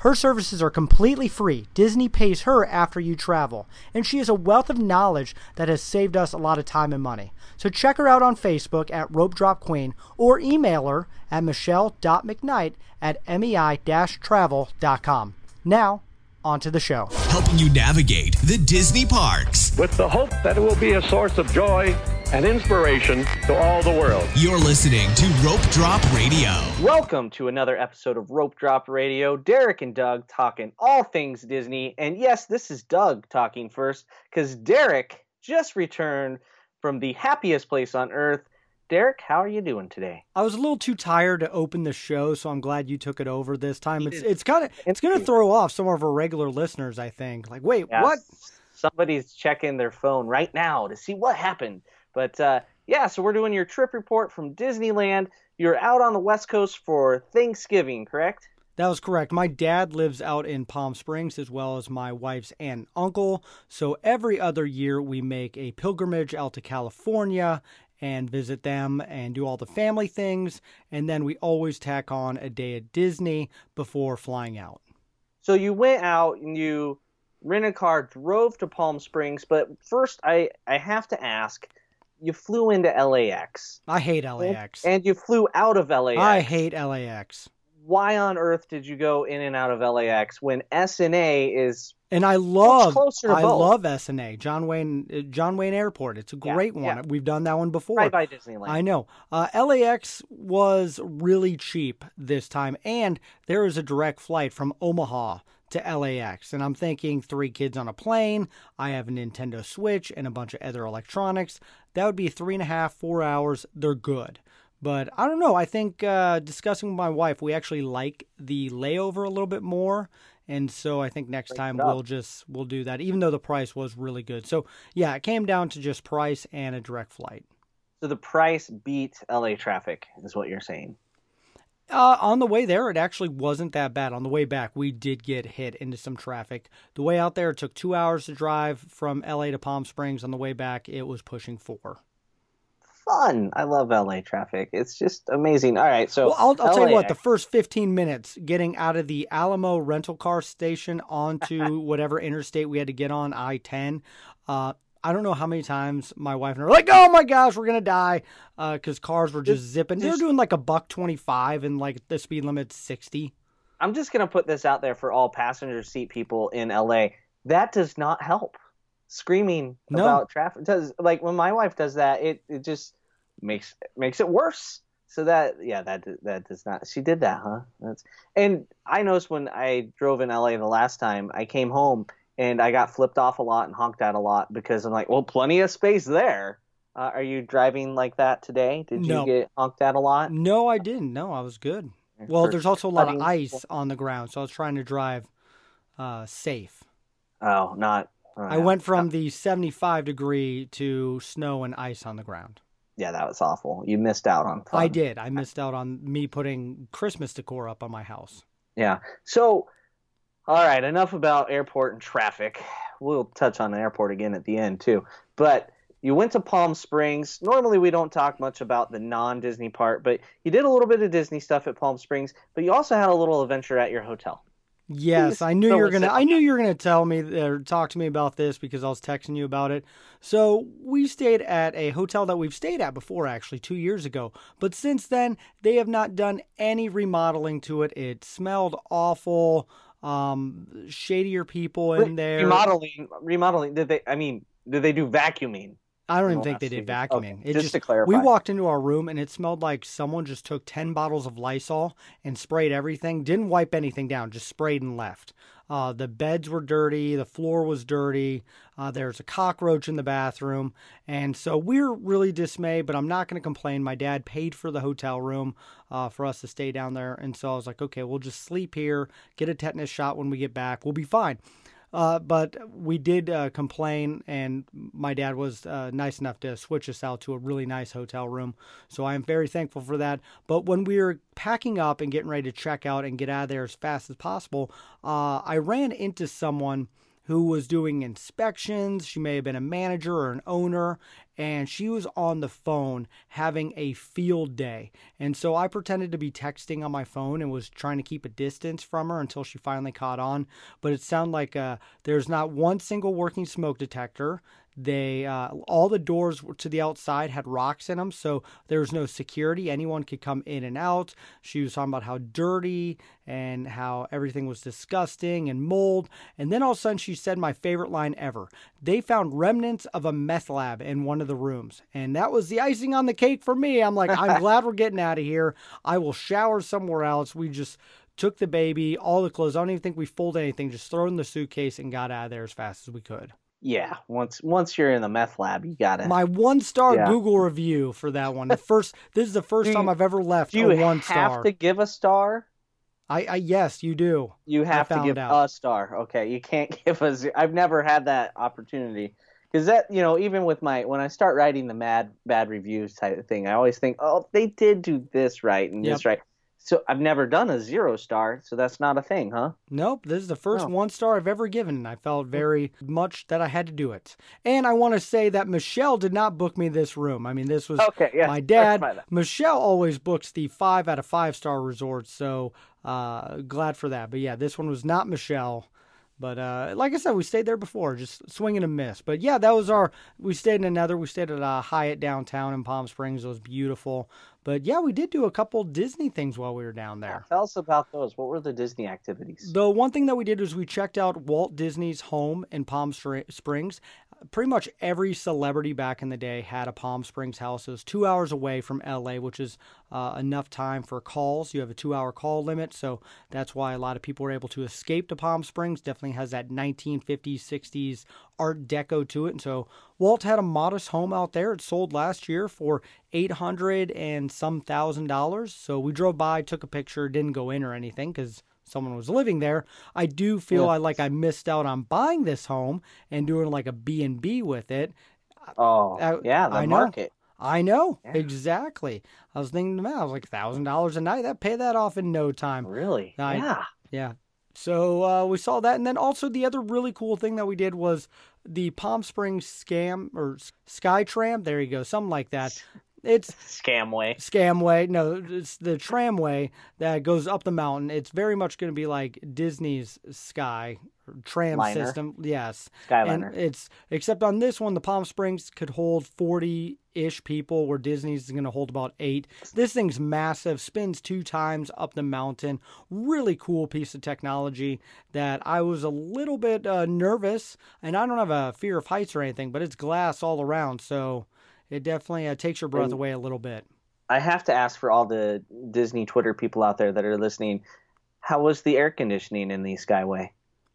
Her services are completely free. Disney pays her after you travel, and she has a wealth of knowledge that has saved us a lot of time and money. So check her out on Facebook at Rope Drop Queen or email her at michelle.mcknight at mei-travel.com. Now, on to the show. helping you navigate the Disney parks. with the hope that it will be a source of joy and inspiration to all the world. You're listening to Rope Drop Radio. Welcome to another episode of Rope Drop Radio. Derek and Doug talking all things Disney. And yes, this is Doug talking first because Derek just returned from the happiest place on earth. Derek, how are you doing today? I was a little too tired to open the show, so I'm glad you took it over this time. It's did. it's kind of it's going to throw off some of our regular listeners, I think. Like, wait, Yeah, what? Somebody's checking their phone right now to see what happened. But uh, yeah, so we're doing your trip report from Disneyland. You're out on the West Coast for Thanksgiving, correct? That was correct. My dad lives out in Palm Springs as well as my wife's aunt and uncle. So every other year we make a pilgrimage out to California and visit them and do all the family things. And then we always tack on a day at Disney before flying out. So you went out and you rented a car, drove to Palm Springs, but first I I have to ask, you flew into LAX I hate LAX. and you flew out of LAX. I hate LAX. Why on earth did you go in and out of LAX when SNA is And I love I both. love SNA, John Wayne uh, John Wayne Airport. It's a Yeah, great one. yeah. We've done that one before. right by Disneyland? I know. Uh, LAX was really cheap this time, and there is a direct flight from Omaha to LAX. And I'm thinking three kids on a plane. I have a Nintendo Switch and a bunch of other electronics. That would be three and a half, four hours. They're good. But I don't know. I think uh, discussing with my wife, we actually like the layover a little bit more. And so I think next time it we'll just we'll do that, even though the price was really good. So yeah, it came down to just price and a direct flight. So the price beat LA traffic is what you're saying. Uh, on the way there, it actually wasn't that bad. On the way back, we did get hit into some traffic. The way out there, it took two hours to drive from LA to Palm Springs. On the way back, it was pushing four. Fun. I love LA traffic. It's just amazing. All right, so Well, I'll, I'll tell you what, the first 15 minutes getting out of the Alamo rental car station onto whatever interstate we had to get on, I 10, uh, I don't know how many times my wife and I were like, oh my gosh, we're going to die uh, because cars were just zipping. They were doing like a buck 25 and like the speed limit's 60. I'm just gonna put this out there for all passenger seat people in LA. That does not help. Screaming No. about traffic does like when my wife does that, it, it just makes makes it worse. So that yeah, that that does not. She did that, huh? That's and I noticed when I drove in LA the last time, I came home and I got flipped off a lot and honked at a lot because I'm like, well, plenty of space there. Uh, are you driving like that today? Did you get honked at a lot? No, I didn't. No, I was good. Well, there's also a lot of ice on the ground, so I was trying to drive uh, safe. Oh, not. oh, I went from the 75 degree to snow and ice on the ground. Yeah, that was awful. You missed out on fun. I did. I missed out on me putting Christmas decor up on my house. Yeah. So, all right, enough about airport and traffic. We'll touch on the airport again at the end, too. But you went to Palm Springs. Normally, we don't talk much about the non Disney part, but you did a little bit of Disney stuff at Palm Springs, but you also had a little adventure at your hotel. Yes, Please I knew you were gonna. I knew you were gonna tell me or talk to me about this because I was texting you about it. So we stayed at a hotel that we've stayed at before, actually two years ago. But since then, they have not done any remodeling to it. It smelled awful. Um, shadier people in there. Remodeling, remodeling. Did they, I mean, did they do vacuuming? I don't even think they did vacuuming. Okay, It just just, to clarify. we walked into our room and it smelled like someone just took ten bottles of Lysol and sprayed everything. Didn't wipe anything down, just sprayed and left. Uh, the beds were dirty, the floor was dirty. Uh, there's a cockroach in the bathroom, and so we're really dismayed. But I'm not going to complain. My dad paid for the hotel room uh, for us to stay down there, and so I was like, okay, we'll just sleep here, get a tetanus shot when we get back, we'll be fine. Uh, but we did uh, complain, and my dad was uh, nice enough to switch us out to a really nice hotel room. So I am very thankful for that. But when we were packing up and getting ready to check out and get out of there as fast as possible, uh, I ran into someone who was doing inspections. She may have been a manager or an owner, and she was on the phone having a field day. And so I pretended to be texting on my phone and was trying to keep a distance from her until she finally caught on. But it sounded like uh, there's not one single working smoke detector. They uh, all the doors to the outside had rocks in them, so there was no security. Anyone could come in and out. She was talking about how dirty and how everything was disgusting and mold. And then all of a sudden, she said my favorite line ever. They found remnants of a meth lab in one of the rooms, and that was the icing on the cake for me. I'm like, I'm glad we're getting out of here. I will shower somewhere else. We just took the baby, all the clothes. I don't even think we folded anything. Just throw in the suitcase and got out of there as fast as we could. Yeah, once once you're in the meth lab, you got it. My one star Yeah. Google review for that one. The first, this is the first you- time I've ever left Do you one have star. to give a star? I, I yes, you do. You have to give out. a star. Okay, you can't give a. ze- I've never had that opportunity because that you know even with my when I start writing the mad bad reviews type of thing, I always think, oh, they did do this right and this right. So I've never done a zero star, so that's not a thing, huh? Nope, this is the first Oh. one star I've ever given, and I felt very much that I had to do it. And I want to say that Michelle did not book me this room. I mean, this was Okay, yeah. my dad. Michelle always books the five out of five star resorts, so uh, glad for that. But yeah, this one was not Michelle. But uh, like I said, we stayed there before, just swinging a miss. But yeah, that was our. We stayed in another. We stayed at a Hyatt downtown in Palm Springs. It was beautiful. But yeah, we did do a couple Disney things while we were down there. Tell us about those. What were the Disney activities? The one thing that we did was we checked out Walt Disney's home in Palm Springs. Pretty much every celebrity back in the day had a Palm Springs house. It was two hours away from LA, which is uh, enough time for calls. You have a two hour call limit, so that's why a lot of people were able to escape to Palm Springs. Definitely has that 1950s, 60s Art Deco to it. And so Walt had a modest home out there. It sold last year for 800 and some thousand dollars. So we drove by, took a picture, didn't go in or anything because someone was living there. I do feel I like I missed out on buying this home and doing like a B&B with it. Oh, Uh, yeah, the I know. market. I know exactly. I was thinking to myself, I was like thousand dollars a night. That pay that off in no time. Really? I- yeah. Yeah. So uh, we saw that, and then also the other really cool thing that we did was the Palm Springs Scam or Sky Tram. There you go, something like that. It's Scamway. Scamway. No, it's the tramway that goes up the mountain. It's very much going to be like Disney's Sky tram Liner. system. Yes. Skyliner. And it's except on this one, the Palm Springs could hold forty ish people, where Disney's is going to hold about eight. This thing's massive, spins two times up the mountain. Really cool piece of technology that I was a little bit uh, nervous, and I don't have a fear of heights or anything, but it's glass all around, so it definitely uh, takes your breath away a little bit. I have to ask for all the Disney Twitter people out there that are listening, how was the air conditioning in the Skyway?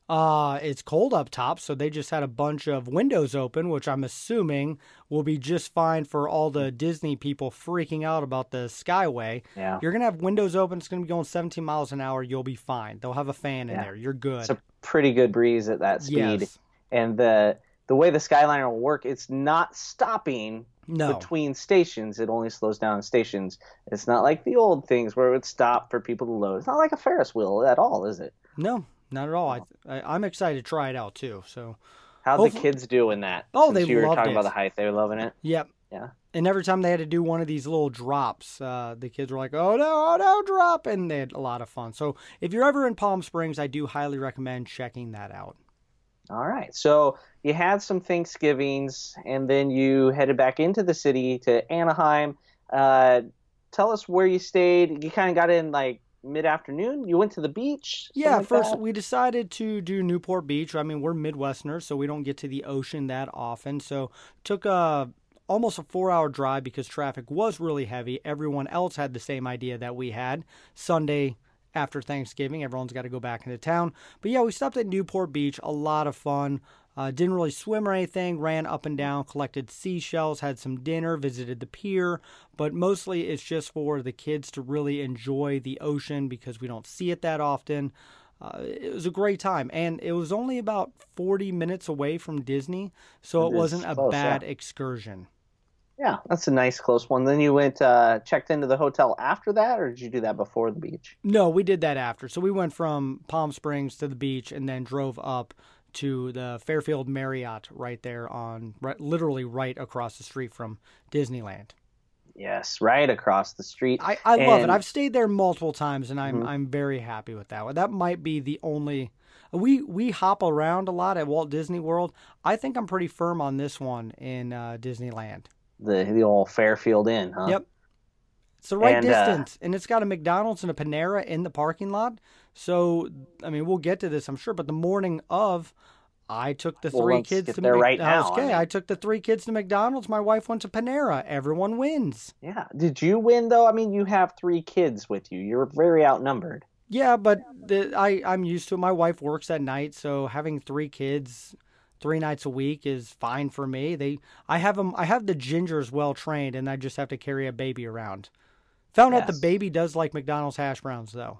Uh, it's cold up top, so they just had a bunch of windows open, which I'm assuming will be just fine for all the Disney people freaking out about the Skyway. Yeah. You're gonna have windows open. It's gonna be going 17 miles an hour. You'll be fine. They'll have a fan in there. You're good. It's a pretty good breeze at that speed. yes. And the the way the Skyliner will work, it's not stopping No. between stations. It only slows down stations. It's not like the old things where it would stop for people to load. It's not like a Ferris wheel at all, is it? No, not at all. I, I, I'm excited to try it out too. So, How'd the kids do in that? Oh, Since they you were loved talking it. about the height. They were loving it. yep. Yeah. And every time they had to do one of these little drops, uh, the kids were like, "Oh no, oh no, drop!" And they had a lot of fun. So, if you're ever in Palm Springs, I do highly recommend checking that out. All right. So you had some Thanksgivings, and then you headed back into the city to Anaheim. Uh, tell us where you stayed. You kind of got in like mid afternoon. You went to the beach. Yeah, like first that? we decided to do Newport Beach. I mean, we're Midwesterners, so we don't get to the ocean that often. So took a almost a four hour drive because traffic was really heavy. Everyone else had the same idea that we had. Sunday after Thanksgiving, everyone's got to go back into town. But yeah, we stopped at Newport Beach. A lot of fun. Uh, didn't really swim or anything. Ran up and down, collected seashells, had some dinner, visited the pier. But mostly it's just for the kids to really enjoy the ocean because we don't see it that often. uh, it was a great time, and it was only about forty minutes away from Disney, so it, It wasn't a close, bad yeah. excursion. Yeah, that's a nice close one. Then you went uh, checked into the hotel after that, or did you do that before the beach? No, we did that after. So we went from Palm Springs to the beach and then drove up to the Fairfield Marriott right there on right, literally right across the street from Disneyland. Yes, right across the street. I, I love it. I've stayed there multiple times and I'm Mhm. I'm very happy with that. That might be the only we we hop around a lot at Walt Disney World. I think I'm pretty firm on this one in uh, Disneyland. the the old Fairfield Inn, huh? Yep. It's the right And, uh, distance, and it's got a McDonald's and a Panera in the parking lot. So, I mean, we'll get to this, I'm sure. But the morning of, I took the Well, three kids to there Mc- right I was- I Okay, mean. I took the three kids to McDonald's. My wife went to Panera. Everyone wins. Yeah. Did you win though? I mean, you have three kids with you. You're very outnumbered. Yeah, but the, I I'm used to it. My wife works at night, so having three kids, three nights a week is fine for me. They I have them. I have the gingers well trained, and I just have to carry a baby around. Found out the baby does like McDonald's hash browns though.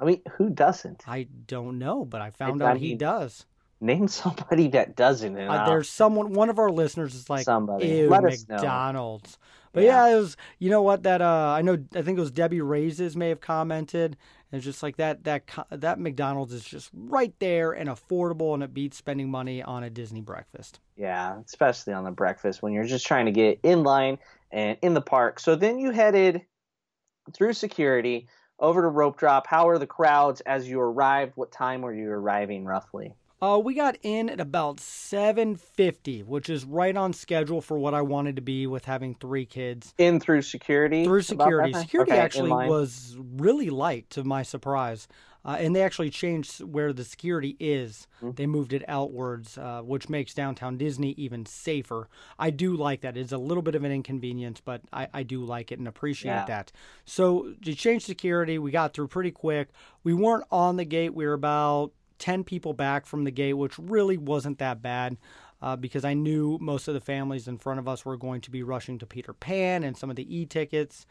I mean, who doesn't? I don't know, but I found I out he mean, does. Name somebody that doesn't. And Uh, there's someone, one of our listeners is like, Somebody. ew, Let us know." McDonald's. But Yeah. yeah. it was, you know what, that, uh, I know, I think it was Debbie Raises may have commented. It's just like that, that, that McDonald's is just right there and affordable and it beats spending money on a Disney breakfast. Yeah, especially on the breakfast when you're just trying to get in line and in the park. So then you headed through security over to rope drop. How are the crowds as you arrived? What time were you arriving roughly? Uh, we got in at about 7.50, which is right on schedule for what I wanted to be with having three kids. In through security? through security. Security Okay, actually was really light to my surprise. Uh, and they actually changed where the security is. Mm-hmm. They moved it outwards, uh, which makes downtown Disney even safer. I do like that. It's a little bit of an inconvenience, but I, I do like it and appreciate Yeah. that. So to change security. We got through pretty quick. We weren't on the gate. We were about 10 people back from the gate, which really wasn't that bad. Uh, because I knew most of the families in front of us were going to be rushing to Peter Pan and some of the e-tickets,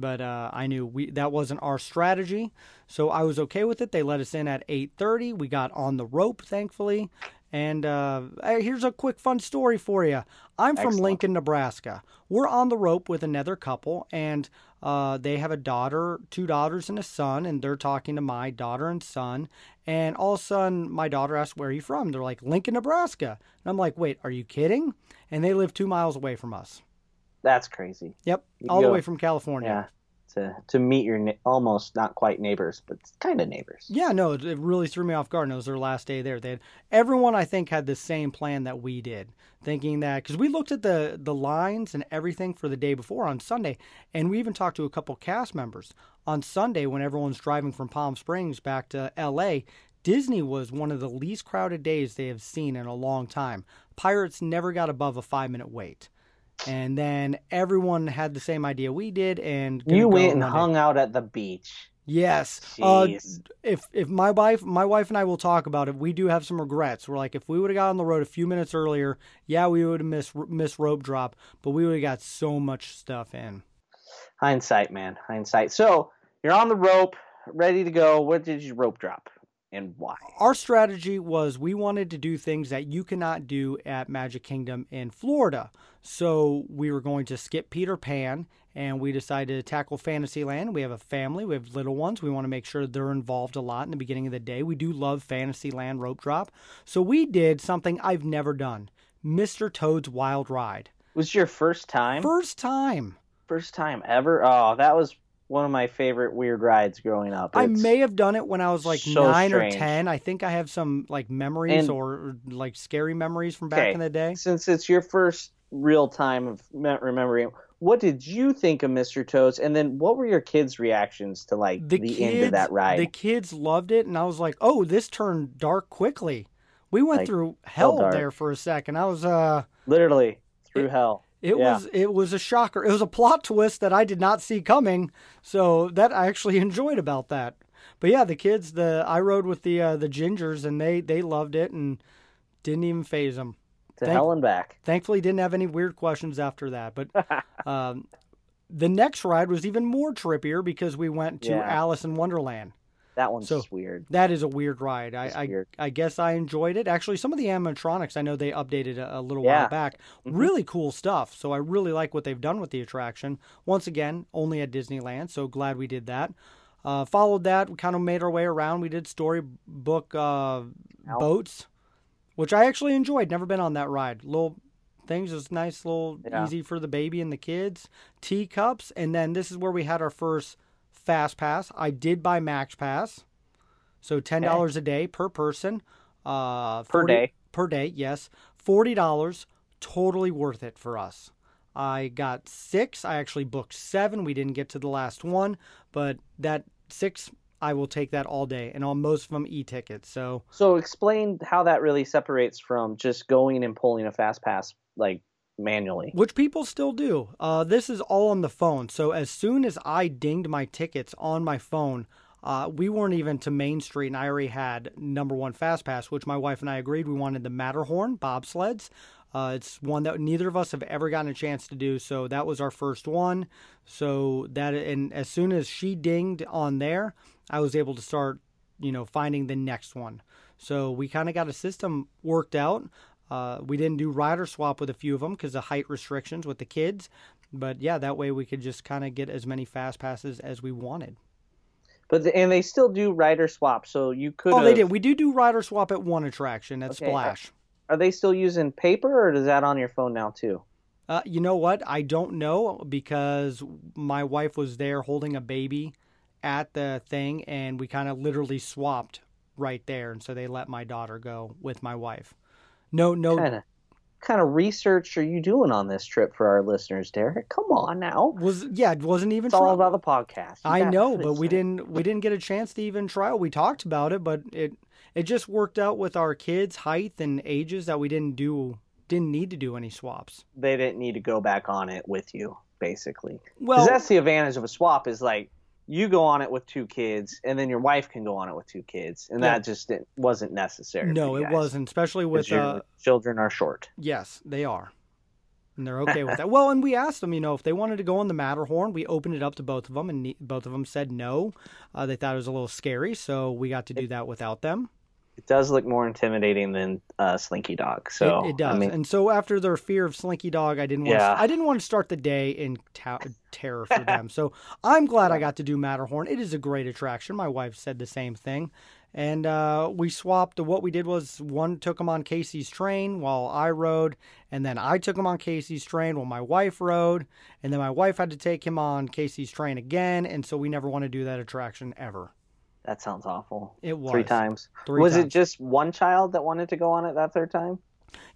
but uh, I knew we that wasn't our strategy, so I was okay with it. They let us in at 8:30. We got on the rope, thankfully. And uh, here's a quick fun story for you. I'm from Excellent. Lincoln, Nebraska. We're on the rope with another couple, and uh, they have a daughter, two daughters, and a son, and they're talking to my daughter and son. And all of a sudden, my daughter asks, Where are you from? They're like, Lincoln, Nebraska. And I'm like, Wait, are you kidding? And they live two miles away from us. That's crazy. Yep, You all the way from California. Yeah. To, to meet your ne- almost not quite neighbors, but kind of neighbors. Yeah, no, it it really threw me off guard. And it was their last day there. They had, everyone, I think, had the same plan that we did, thinking that because we looked at the the lines and everything for the day before on Sunday, and we even talked to a couple cast members on Sunday when everyone's driving from Palm Springs back to L.A. Disney was one of the least crowded days they have seen in a long time. Pirates never got above a five minute wait. And then everyone had the same idea we did, and You went and hung out at the beach. Yes. Uh, if if my wife my wife and I will talk about it, we do have some regrets. We're like, if we would have got on the road a few minutes earlier, yeah, we would have missed missed rope drop, but we would have got so much stuff in. Hindsight, man. Hindsight. So you're on the rope, ready to go. What did you rope drop and why? Our strategy was we wanted to do things that you cannot do at Magic Kingdom in Florida. So we were going to skip Peter Pan and we decided to tackle Fantasyland. We have a family, we have little ones. We want to make sure they're involved a lot in the beginning of the day. We do love Fantasyland rope drop. So we did something I've never done Mr. Toad's Wild Ride. Was your first time? First time. First time ever? Oh, that was one of my favorite weird rides growing up. I may have done it when I was like so nine strange. or ten. I think I have some like memories And- or, or like scary memories from back Okay, in the day. Since it's your first real time of remembering, what did you think of Mr. Toads? And then what were your kids' reactions to like the, the, end of that ride? The kids loved it, and I was like, "Oh, this turned dark quickly." We went Like, through hell dark. there for a second. I was, uh, Literally through hell. It Yeah. was, it was a shocker. It was a plot twist that I did not see coming. So that I actually enjoyed about that. But yeah, the kids, the I rode with the uh, the gingers, and they they loved it and didn't even phase them. To Thank- hell and back. Thankfully, didn't have any weird questions after that. But um, the next ride was even more trippier because we went to Yeah. Alice in Wonderland. That one's So- weird. That is a weird ride. I, It's I, weird. I guess I enjoyed it. Actually, some of the animatronics I know they updated a, a little Yeah. while back. Really cool stuff. So I really like what they've done with the attraction. Once again, only at Disneyland. So glad we did that. Uh, followed that, we kind of made our way around. We did storybook uh, boats, which I actually enjoyed. Never been on that ride. Little things, just nice, little Yeah. easy for the baby and the kids. Teacups, and then this is where we had our first fast pass. I did buy Max Pass. So ten dollars a day per person. Uh, Per day. Per day, yes. Forty dollars, totally worth it for us. I got six. I actually booked seven. We didn't get to the last one, but that six, I will take that all day, and on most of them e-tickets. So So explain how that really separates from just going and pulling a fast pass like manually. which people still do. Uh, this is all on the phone. So as soon as I dinged my tickets on my phone, uh, we weren't even to Main Street, and I already had number one Fast Pass, which my wife and I agreed we wanted the Matterhorn bobsleds. Uh, it's one that neither of us have ever gotten a chance to do, so that was our first one. So that, and as soon as she dinged on there, I was able to start, you know, finding the next one. So we kind of got a system worked out. Uh, we didn't do rider swap with a few of them because of height restrictions with the kids. But yeah, that way we could just kind of get as many fast passes as we wanted. But the, and they still do rider swap, so you could. Oh, they did. We do do rider swap at one attraction at Okay, Splash. Are they still using paper, or is that on your phone now too? Uh, you know what? I don't know because my wife was there holding a baby at the thing, and we kind of literally swapped right there, and so they let my daughter go with my wife. No, no, Kind of, kind of research are you doing on this trip for our listeners, Derek? Come on now. was yeah, it wasn't even. It's all about the podcast. You I know, but we didn't we didn't get a chance to even try. It. We talked about it, but it it just worked out with our kids' height and ages that we didn't do didn't need to do any swaps. They didn't need to go back on it with you, basically. Well, that's the advantage of a swap is like you go on it with two kids, and then your wife can go on it with two kids, and Yeah. that just didn't, wasn't necessary. no, it wasn't, especially with your uh, children are short. yes, they are. And they're okay with that. Well, and we asked them, you know, if they wanted to go on the Matterhorn. We opened it up to both of them, and ne- both of them said no. Uh, they thought it was a little scary, so we got to do that without them. It does look more intimidating than uh, Slinky Dog. So it, it does. I mean, and so after their fear of Slinky Dog, I didn't want Yeah. to, I didn't want to start the day in ta- terror for them. So I'm glad I got to do Matterhorn. It is a great attraction. My wife said the same thing. And uh, we swapped. What we did was one took him on Casey's train while I rode, and then I took him on Casey's train while my wife rode, and then my wife had to take him on Casey's train again. And so we never want to do that attraction ever. That sounds awful. It was Three times. Three was it just one child that wanted to go on it that third time?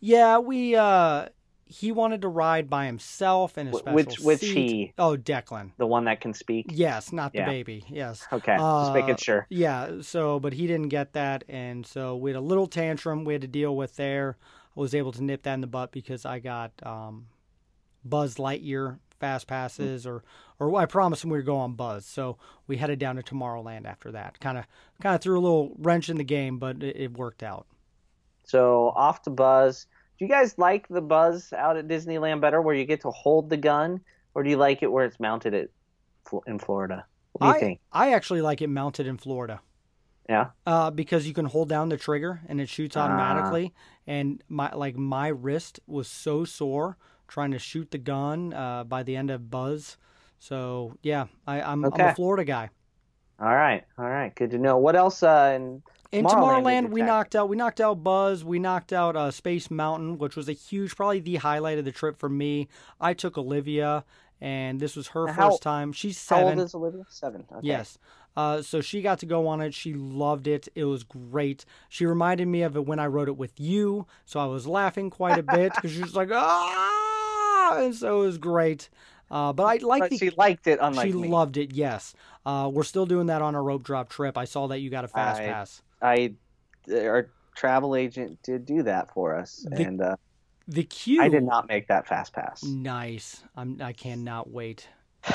Yeah, we. uh He wanted to ride by himself in a special which- which seat. he? Oh, Declan. The one that can speak? Yes, not the Yeah. baby. Yes. Okay, just making Uh, sure. Yeah. So, but he didn't get that, and so we had a little tantrum we had to deal with there. I was able to nip that in the butt because I got um, Buzz Lightyear fast passes, or or I promised him we would go on Buzz. So we headed down to Tomorrowland after that. Kind of kind of threw a little wrench in the game, but it, it worked out. So off to Buzz. Do you guys like the Buzz out at Disneyland better, where you get to hold the gun, or do you like it where it's mounted at in Florida? What do you I think? I actually like it mounted in Florida. Yeah. uh, because you can hold down the trigger and it shoots Ah. automatically. And my like my wrist was so sore trying to shoot the gun uh, by the end of Buzz. So yeah, I, I'm, I'm Okay. a Florida guy. All right, all right, good to know. What else? Uh, in In Tomorrowland Tomorrowland, we knocked out we knocked out Buzz, we knocked out uh, Space Mountain, which was a huge, probably the highlight of the trip for me. I took Olivia, and this was her How- first time. She's how seven. old is Olivia? Seven. Okay. Yes. Uh, so she got to go on it. She loved it. It was great. She reminded me of it when I wrote it with you. So I was laughing quite a bit because she was like, ah! And so it was great. Uh, but I like But she liked it, unlike she me. loved it, yes. Uh, we're still doing that on our rope drop trip. I saw that you got a fast I- pass. I, our travel agent did do that for us, The- and uh, The queue. I did not make that fast pass. Nice. I'm. I cannot wait.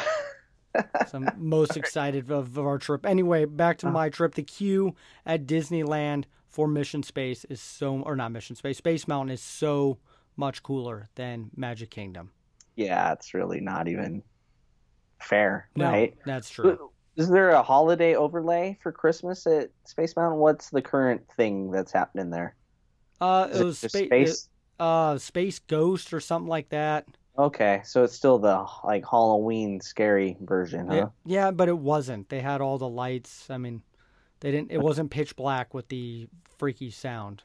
so I'm most excited of, of our trip. Anyway, back to my trip. The queue at Disneyland for Mission Space is so, or not Mission Space, Space Mountain is so much cooler than Magic Kingdom. Yeah, it's really not even fair, No, right? that's true. Is there a holiday overlay for Christmas at Space Mountain? What's the current thing that's happening there? Uh, it it was spa- space? uh, Space Ghost or something like that. Okay, so it's still the like Halloween scary version, huh? Yeah, yeah, but it wasn't. They had all the lights. I mean, they didn't. It wasn't pitch black with the freaky sound.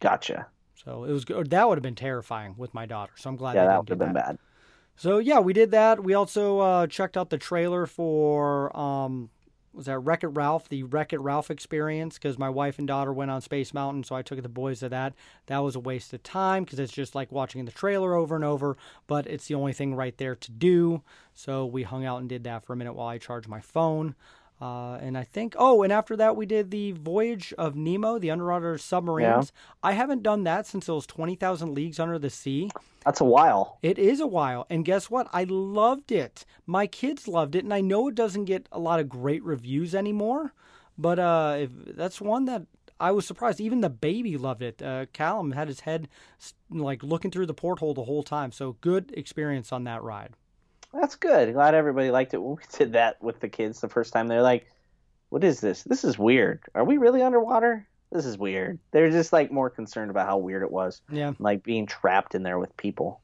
Gotcha. So it was good. That would have been terrifying with my daughter. So I'm glad Yeah, they that didn't would have been that. bad. So yeah, we did that. We also uh, checked out the trailer for um, was that Wreck It Ralph, the Wreck It Ralph experience, because my wife and daughter went on Space Mountain, so I took the boys to that. That was a waste of time because it's just like watching the trailer over and over, but it's the only thing right there to do. So we hung out and did that for a minute while I charged my phone. Uh, and I think, oh, and after that, we did the Voyage of Nemo, the underwater submarines. I haven't done that since it was 20,000 Leagues Under the Sea. That's a while. It is a while. And guess what? I loved it. My kids loved it. And I know it doesn't get a lot of great reviews anymore. But uh, if, that's one that I was surprised. Even the baby loved it. Uh, Callum had his head like looking through the porthole the whole time. So good experience on that ride. That's good. Glad everybody liked it. When we did that with the kids the first time, they're like, "What is this? This is weird. Are we really underwater? This is weird." They're just like more concerned about how weird it was, Yeah. like being trapped in there with people.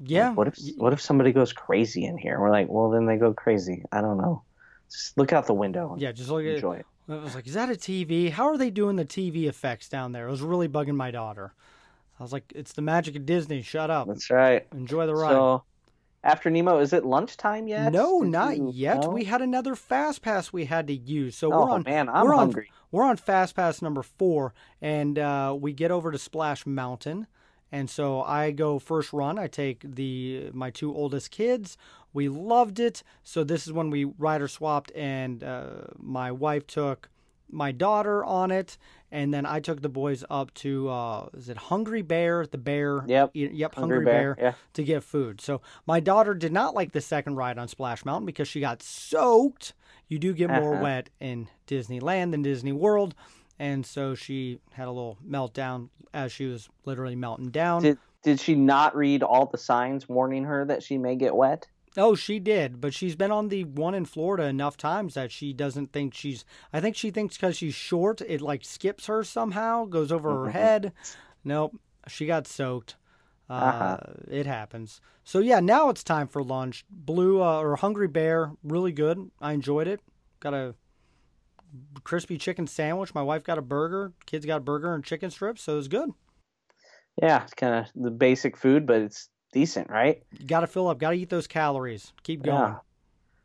Yeah. Like, what if what if somebody goes crazy in here? We're like, well, then they go crazy. I don't know. Just look out the window. Yeah, just look at enjoy it. I was like, is that a TV? How are they doing the TV effects down there? It was really bugging my daughter. I was like, it's the magic of Disney. Shut up. That's right. Enjoy the ride. So, after Nemo, is it lunchtime yet? No, Did not you- yet. no? We had another fast pass we had to use. So Oh we're on man, I'm we're on- hungry. we're on fast pass number four, and uh, we get over to Splash Mountain. And so I go first run. I take the my two oldest kids. We loved it. So this is when we rider swapped, and uh, my wife took my daughter on it, and then I took the boys up to uh, is it Hungry Bear? The bear. Yep. Yep. Hungry Hungry, Bear, Bear. yeah. To get food. So my daughter did not like the second ride on Splash Mountain because she got soaked. You do get more Uh-huh. wet in Disneyland than Disney World. And so she had a little meltdown as she was literally melting down. Did did she not read all the signs warning her that she may get wet? Oh, she did, but she's been on the one in Florida enough times that she doesn't think she's. I think she thinks because she's short, it like skips her somehow, goes over Mm-hmm. her head. Nope, she got soaked. Uh, Uh-huh. It happens. So yeah, now it's time for lunch. Blue uh, or Hungry Bear, really good. I enjoyed it. Got a crispy chicken sandwich. My wife got a burger. Kids got a burger and chicken strips, so it was good. Yeah, it's kind of the basic food, but it's decent, right? You got to fill up. Got to eat those calories. Keep going. Yeah.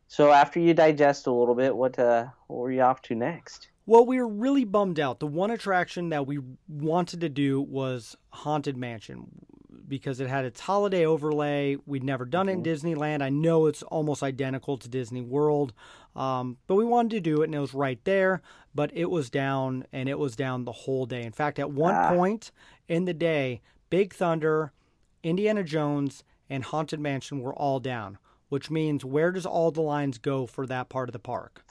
So after you digest a little bit, what uh, what were you off to next? Well, we were really bummed out. The one attraction that we wanted to do was Haunted Mansion because it had its holiday overlay. We'd never done it in Disneyland. I know it's almost identical to Disney World, um, but we wanted to do it and it was right there. But it was down and it was down the whole day. In fact, at one Ah. point in the day, Big Thunder, Indiana Jones, and Haunted Mansion were all down, which means where does all the lines go for that part of the park?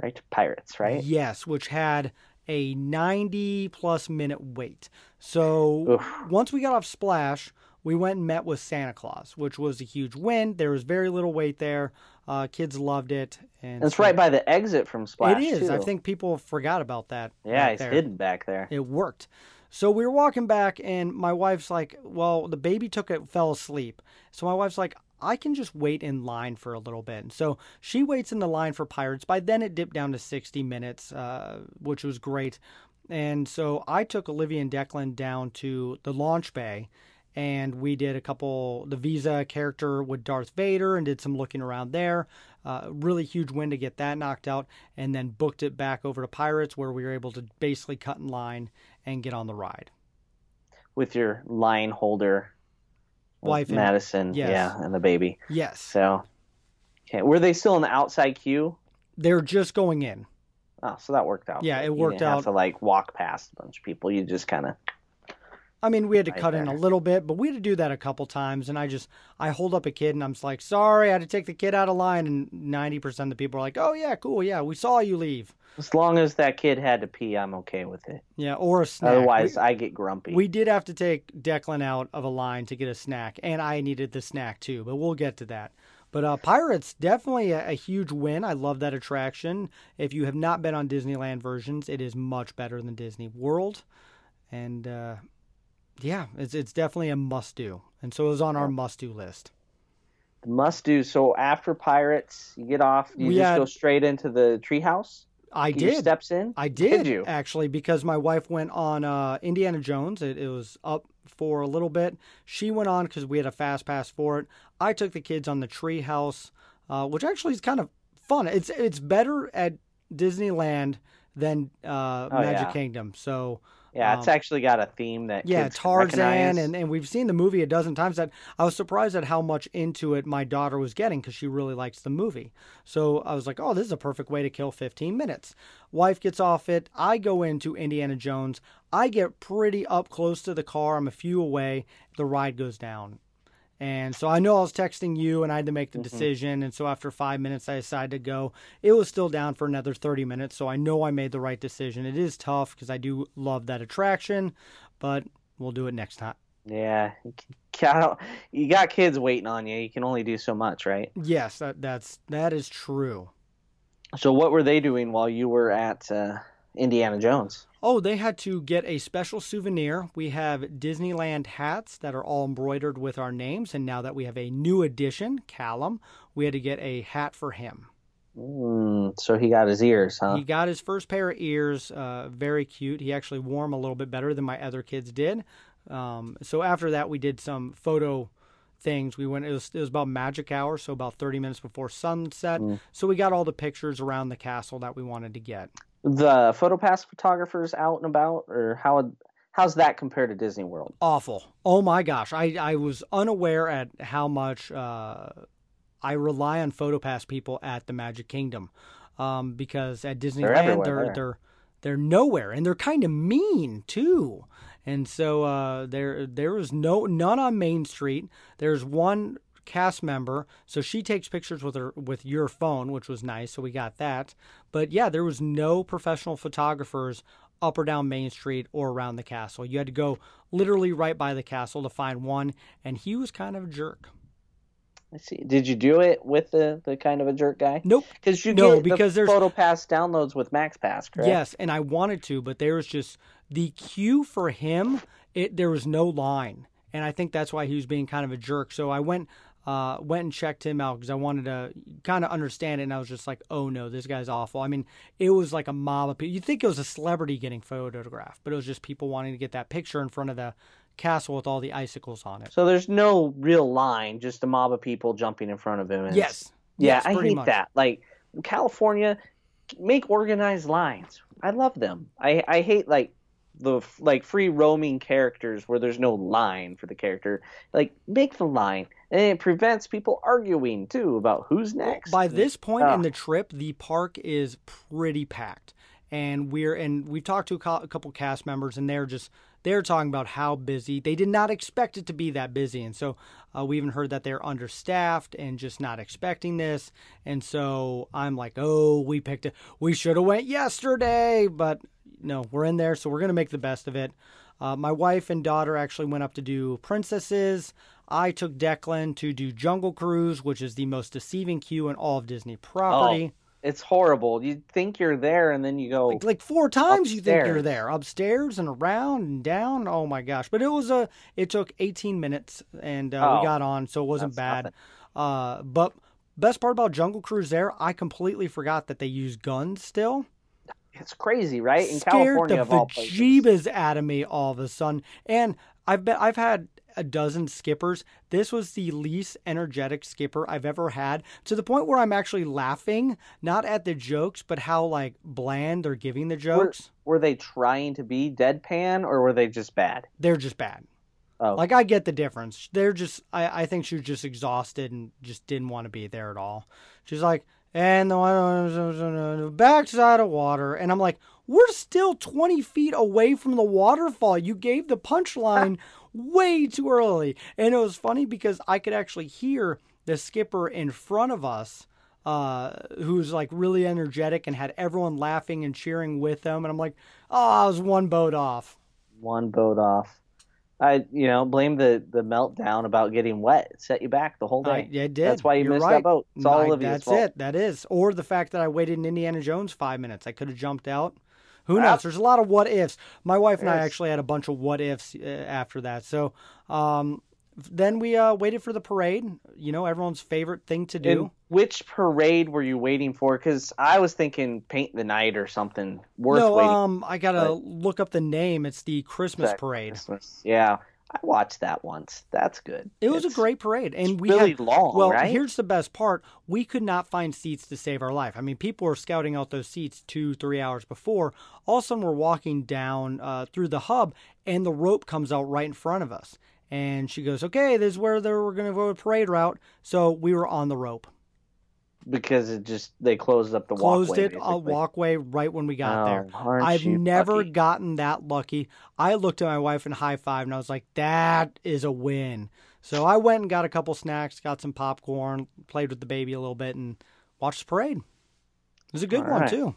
Right Pirates, right? Yes, which had a 90 plus minute wait. So Oof. once we got off Splash, we went and met with Santa Claus, which was a huge win. There was very little wait there. Uh, kids loved it. And It's so- right by the exit from Splash. It is. I think people forgot about that. Yeah, he's there. hidden back there. It worked. So we were walking back, and my wife's like, "Well, the baby took it, fell asleep." So my wife's like, "I can just wait in line for a little bit." And so she waits in the line for Pirates. By then, it dipped down to sixty minutes, uh, which was great. And so I took Olivia and Declan down to the launch bay, and we did a couple the Visa character with Darth Vader, and did some looking around there. Uh, really huge win to get that knocked out, and then booked it back over to Pirates, where we were able to basically cut in line and get on the ride. with your line holder, Wife and- Madison, yes. yeah, and the baby. Yes, So, okay, were they still in the outside queue? they're just going in. Oh, so that worked out. Yeah, it You worked didn't out. Have to like walk past a bunch of people. You just kind of I mean, we had to cut in a little bit, but we had to do that a couple times. And I just, I hold up a kid and I'm just like, sorry, I had to take the kid out of line. And 90% of the people are like, oh, yeah, cool. Yeah, we saw you leave. as long as that kid had to pee, I'm okay with it. Yeah, or a snack. Otherwise, we, I get grumpy. we did have to take Declan out of a line to get a snack. And I needed the snack too, but we'll get to that. But uh, Pirates definitely a, a, huge win. I love that attraction. If you have not been on Disneyland versions, it is much better than Disney World, and uh, yeah, it's it's definitely a must do. And so it was on our must do list. The must do. So after Pirates, you get off. You we just had, go straight into the treehouse. I did. steps in. I did, did you? actually because my wife went on uh, Indiana Jones. It, it, was up for a little bit. She went on because we had a fast pass for it. I took the kids on the Treehouse, uh, which actually is kind of fun. It's it's better at Disneyland than uh, oh, Magic yeah. Kingdom. So yeah, it's um, actually got a theme that yeah, Tarzan, and, and we've seen the movie a dozen times. That I was surprised at how much into it my daughter was getting because she really likes the movie. So I was like, oh, this is a perfect way to kill 15 minutes. Wife gets off it. I go into Indiana Jones. I get pretty up close to the car. I'm a few away. The ride goes down. And so I know I was texting you and I had to make the mm-hmm. decision. And so after five minutes, I decided to go. It was still down for another 30 minutes. So I know I made the right decision. It is tough because I do love that attraction, but we'll do it next time. Yeah. You got kids waiting on you. You can only do so much, right? Yes, that, that's, that is true. So what were they doing while you were at uh, Indiana Jones? Oh, they had to get a special souvenir. We have Disneyland hats that are all embroidered with our names, and now that we have a new addition, Callum, we had to get a hat for him. Mm, so he got his ears, huh? He got his first pair of ears. Uh, very cute. He actually wore them a little bit better than my other kids did. Um, so after that, we did some photo things. We went. It was, it was about magic hour, so about thirty minutes before sunset. Mm. So we got all the pictures around the castle that we wanted to get the PhotoPass photographers out and about, or how how's that compared to Disney World? Awful. Oh my gosh, I I was unaware at how much uh, I rely on PhotoPass people at the Magic Kingdom, um, because at Disneyland they're they're, they're they're nowhere, and they're kind of mean too. And so uh, there there is no none on Main Street. There's one cast member. So she takes pictures with her with your phone, which was nice. So we got that. But yeah, there was no professional photographers up or down Main Street or around the castle. You had to go literally right by the castle to find one, and he was kind of a jerk. I see. Did you do it with the, the kind of a jerk guy? Nope. Because you no, get because the there's photo pass downloads with Max Pass, correct? Yes, and I wanted to, but there was just the queue for him. It there was no line, and I think that's why he was being kind of a jerk. So I went uh, went and checked him out because I wanted to kind of understand it. And I was just like, oh no, this guy's awful. I mean, it was like a mob of people. You'd think it was a celebrity getting photographed, but it was just people wanting to get that picture in front of the castle with all the icicles on it. So there's no real line, just a mob of people jumping in front of him. yes. Yeah, yes, I hate much. that. Like California, make organized lines. I love them. I, I hate like the like free roaming characters where there's no line for the character. Like make the line, and it prevents people arguing too about who's next. By this point in the trip, the park is pretty packed, and we're and we've talked to a couple cast members, and they're just they're talking about how busy. They did not expect it to be that busy, and so uh, we even heard that they're understaffed and just not expecting this, and so I'm like, oh, we picked it, we should have went yesterday, but no, we're in there, so we're gonna make the best of it. Uh, my wife and daughter actually went up to do princesses. I took Declan to do Jungle Cruise, which is the most deceiving queue in all of Disney property. Oh, it's horrible. You think you're there, and then you go like, like four times. Upstairs. You think you're there, upstairs and around and down. Oh my gosh! But it was a. It took 18 minutes, and uh, oh, we got on, so it wasn't bad. Uh, but best part about Jungle Cruise there, I completely forgot that they use guns still. It's crazy, right? In Scared California, the bejeebas out of me all of a sudden. And I've been, I've had a dozen skippers. This was the least energetic skipper I've ever had to the point where I'm actually laughing, not at the jokes, but how like bland they're giving the jokes. Were, were they trying to be deadpan or were they just bad? They're just bad. Oh. Like I get the difference. They're just I, I think she was just exhausted and just didn't want to be there at all. She's like, and the backside of water. And I'm like, we're still 20 feet away from the waterfall. You gave the punchline way too early. And it was funny because I could actually hear the skipper in front of us. Uh, who's like really energetic and had everyone laughing and cheering with them. And I'm like, oh, I was one boat off. One boat off. I you know blame the the meltdown about getting wet. It set you back the whole day. yeah, it did. That's why you You're missed right. that boat. It's all I- Olivia's That's fault. it. That is. Or the fact that I waited in Indiana Jones five minutes. I could have jumped out. Who Ah. knows? There's a lot of what ifs. My wife and I actually had a bunch of what ifs uh, after that. So um, then we uh, waited for the parade. You know, everyone's favorite thing to do. And which parade were you waiting for? Because I was thinking Paint the Night or something worth no, waiting. um, I gotta but- look up the name. It's the Christmas That parade. Christmas. Yeah, I watched that once. That's good. It was a great parade, and we really had long, Well, right? here's the best part: we could not find seats to save our life. I mean, people were scouting out those seats two, three hours before. All of a sudden, we're walking down uh, through the hub, and the rope comes out right in front of us. And she goes, "Okay, this is where they were going to go a parade route." So we were on the rope, because it just they closed up the walkway. closed walkway, it uh, a walkway right when we got Oh, there. I've never lucky? gotten that lucky. I looked at my wife and high five, and I was like, "That is a win." So I went and got a couple snacks, got some popcorn, played with the baby a little bit, and watched the parade. It was a good All one right. too.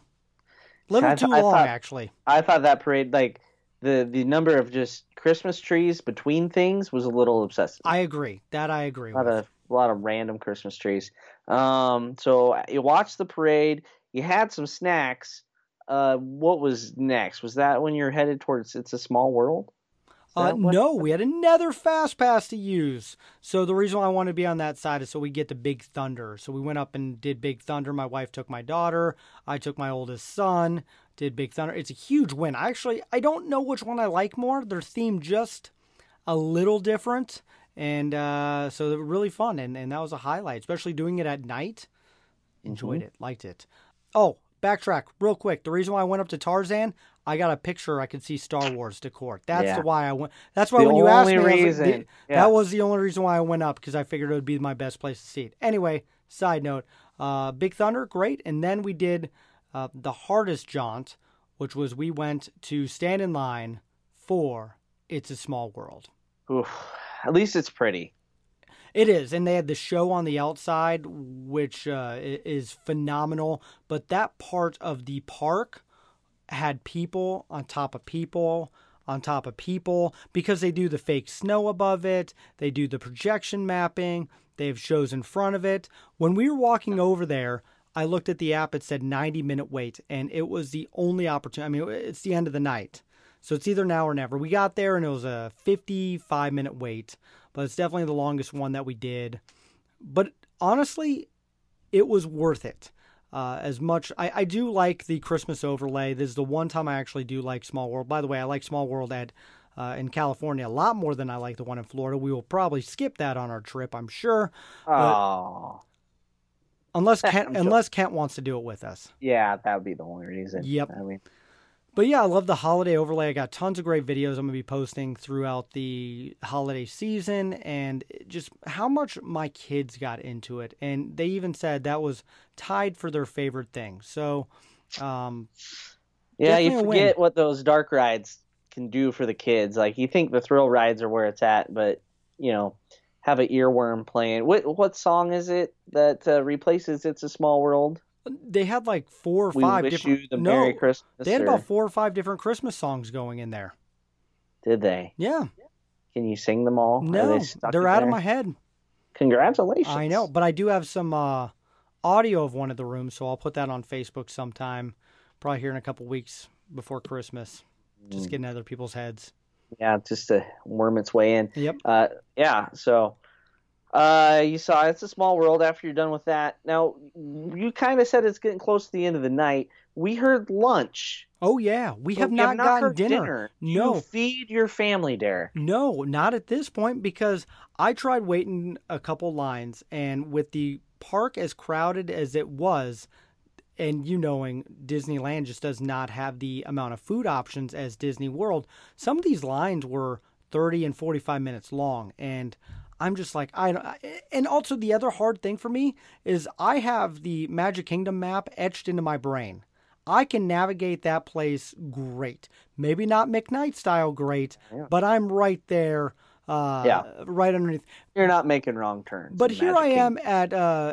A little I too I long, thought- actually. I thought that parade, like the the number of just Christmas trees between things, was a little obsessive. I agree. That I agree a lot with. of a lot of random Christmas trees. Um, so you watched the parade. You had some snacks. Uh, what was next? Was that when you're headed towards It's a Small World? Uh, no, we had another fast pass to use. So the reason why I wanted to be on that side is so we get to Big Thunder. So we went up and did Big Thunder. My wife took my daughter. I took my oldest son. Did Big Thunder. It's a huge win. Actually, I don't know which one I like more. They're themed just a little different, and uh, so they were really fun. And and that was a highlight, especially doing it at night. Enjoyed Mm-hmm. it, liked it. Oh, backtrack real quick. The reason why I went up to Tarzan, I got a picture. I could see Star Wars decor. That's Yeah. why I went. That's why The when you asked me, was like, the- Yeah. that was the only reason why I went up because I figured it would be my best place to see it. Anyway, side note, uh, Big Thunder, great. And then we did uh, the hardest jaunt, which was we went to stand in line for It's a Small World. Oof. At least it's pretty. It is, and they had the show on the outside, which uh, is phenomenal. But that part of the park had people on top of people on top of people because they do the fake snow above it. They do the projection mapping. They have shows in front of it. When we were walking over there, I looked at the app. It said 90 minute wait, and it was the only opportunity. I mean, it's the end of the night. So it's either now or never. We got there and it was a 55 minute wait, but it's definitely the longest one that we did. But honestly, it was worth it. Uh, as much I, I do like the Christmas overlay. This is the one time I actually do like Small World. By the way, I like Small World at uh, in California a lot more than I like the one in Florida. We will probably skip that on our trip, I'm sure, Oh, unless Kent unless Kent wants to do it with us. yeah, that would be the only reason. Yep. I mean, But yeah, I love the holiday overlay. I got tons of great videos I'm going to be posting throughout the holiday season and just how much my kids got into it. And they even said that was tied for their favorite thing. So, um, yeah, you Definitely a win. forget what those dark rides can do for the kids. Like you think the thrill rides are where it's at, but you know, have an earworm playing. What what song is it that uh, replaces "It's a Small World"? They had like four or We five different. you the no, Merry Christmas. they had about four or five different Christmas songs going in there. Did they? Yeah, Can you sing them all? No, they they're in out of my head. Congratulations! I know, but I do have some uh, audio of one of the rooms, so I'll put that on Facebook sometime, probably here in a couple weeks before Christmas. Mm. Just getting other people's heads. Yeah, just to worm its way in. Yep. Uh, yeah. So, uh, you saw it's a small world. After you're done with that, now you kind of said it's getting close to the end of the night. We heard lunch. Oh yeah, we have we not gotten dinner. You No. feed your family, Dare. No, not at this point because I tried waiting a couple lines, and with the park as crowded as it was, and you knowing Disneyland just does not have the amount of food options as Disney World, some of these lines were 30 and 45 minutes long. And I'm just like, I don't. And also, the other hard thing for me is I have the Magic Kingdom map etched into my brain. I can navigate that place great. Maybe not McKnight style great, but I'm right there, uh, Yeah. right underneath. You're not making wrong turns. But here Magic I Kingdom. am at uh,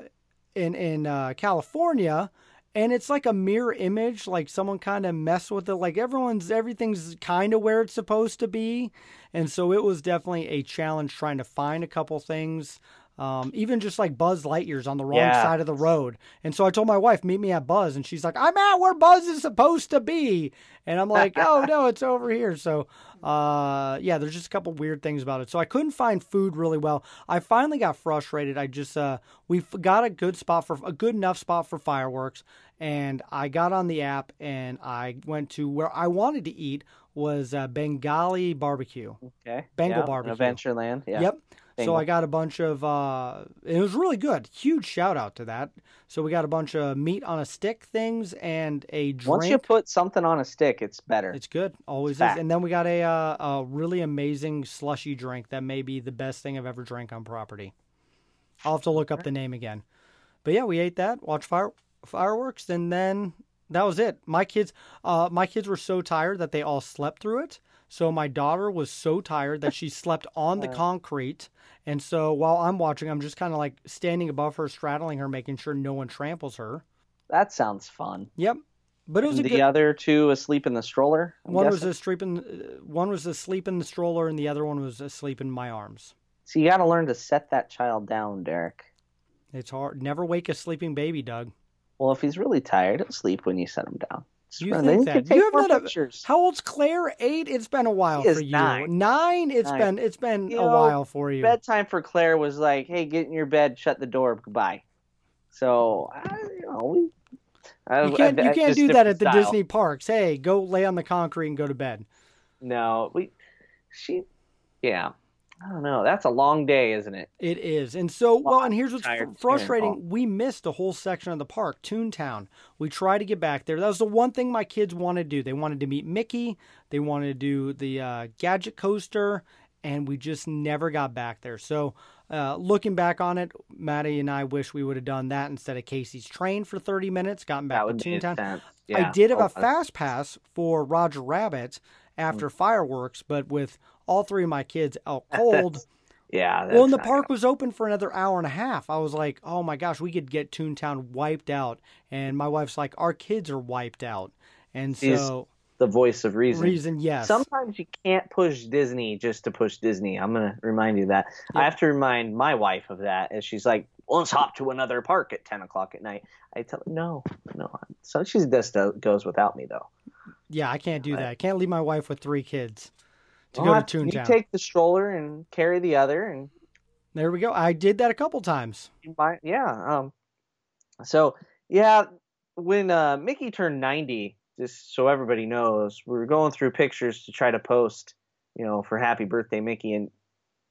in in uh, California, and it's like a mirror image like someone kind of messed with it like everyone's everything's kind of where it's supposed to be and so it was definitely a challenge trying to find a couple things um, even just like Buzz Lightyear's on the wrong Yeah. side of the road. And so I told my wife, meet me at Buzz. And she's like, I'm at where Buzz is supposed to be. And I'm like, oh, no, it's over here. So, uh, yeah, there's just a couple weird things about it. So I couldn't find food really well. I finally got frustrated. I just, uh, we got a good spot for, a good enough spot for fireworks. And I got on the app and I went to where I wanted to eat was uh, Bengali barbecue. Okay. Bengal yeah, barbecue. Adventureland. Yeah. Yep. So I got a bunch of. Uh, it was really good. Huge shout out to that. So we got a bunch of meat on a stick things and a drink. Once you put something on a stick, it's better. it's good. Always is. And then we got a uh, a really amazing slushy drink that may be the best thing I've ever drank on property. I'll have to look up the name again. But yeah, we ate that. Watch fire fireworks, and then that was it. My kids, uh, my kids were so tired that they all slept through it. So my daughter was so tired that she slept on the concrete. And so while I'm watching, I'm just kind of like standing above her, straddling her, making sure no one tramples her. that sounds fun. Yep. But it was the good. other two asleep in the stroller. I'm one was asleep in, uh, one was asleep in the stroller, and the other one was asleep in my arms. So you got to learn to set that child down, Derek. It's hard. Never wake a sleeping baby, Doug. Well, if he's really tired, he'll sleep when you set him down. You And think that? You have not a- uh, How old's Claire? Eight. It's been a while for you. nine. Nine. It's Nine. been it's been You a know, while for you. Bedtime for Claire was like, "Hey, get in your bed, shut the door, goodbye." So, I, you know, we. I- You can't I- you can't do that at the style. Disney parks. Hey, go lay on the concrete and go to bed. No, we. She. Yeah. I don't know. That's a long day, isn't it? It is. And so, well, and here's what's fr- frustrating. We missed a whole section of the park, Toontown. We tried to get back there. That was the one thing my kids wanted to do. They wanted to meet Mickey. They wanted to do the uh, gadget coaster, and we just never got back there. So, uh, looking back on it, Maddie and I wish we would have done that instead of Casey's train for 30 minutes, gotten back to Toontown. sense. I did have Oh, a fast pass for Roger Rabbit after Mm. fireworks, but with all three of my kids out cold. Yeah. Well, and the park not was open for another hour and a half. I was like, oh my gosh, we could get Toontown wiped out. And my wife's like, our kids are wiped out. And so, the voice of reason. reason, yes. Sometimes you can't push Disney just to push Disney. I'm gonna remind you that. I have to remind my wife of that, as she's like, well, "Let's hop to another park at ten o'clock at night." I tell her, "No, no." So she just goes without me though. yeah, I can't do that. I can't leave my wife with three kids to go to You take the stroller and carry the other, and there we go. I did that a couple times. buy. Yeah. Um. So yeah, when uh, Mickey turned ninety, just so everybody knows, we were going through pictures to try to post, you know, for Happy Birthday Mickey, and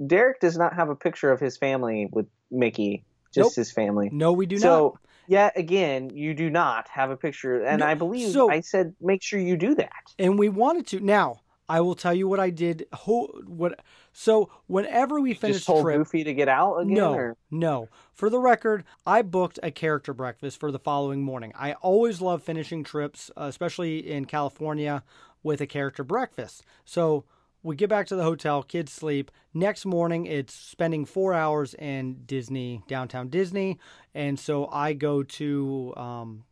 Derek does not have a picture of his family with Mickey, just Nope. his family. No, we do not so yet again, you do not have a picture, and No, I believe so- I said make sure you do that. And we wanted to. Now, I will tell you what I did. Ho- what? So, whenever we Just finished told trip, Goofy to get out again. No, or? no. For the record, I booked a character breakfast for the following morning. I always love finishing trips, uh, especially in California, with a character breakfast. So we get back to the hotel, kids sleep. Next morning, it's spending four hours in Disney, downtown Disney. And so I go to um,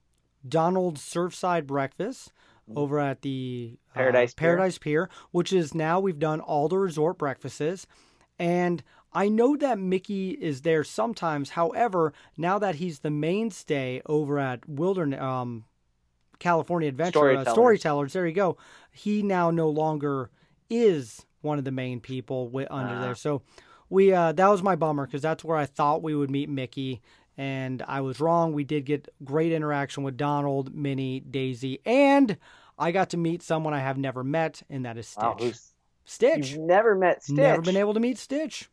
Donald's Surfside Breakfast over at the uh, Paradise Pier. Paradise Pier, which is now we've done all the resort breakfasts. And I know that Mickey is there sometimes. However, now that he's the mainstay over at Wilderness, um, California Adventure uh, Storytellers. Storytellers, there you go. He now no longer is one of the main people under Ah. there. So we uh, that was my bummer because that's where I thought we would meet Mickey, and I was wrong. We did get great interaction with Donald, Minnie, Daisy, and I got to meet someone I have never met, and that is Stitch. Wow, Stitch. you've never met Stitch. Never been able to meet Stitch.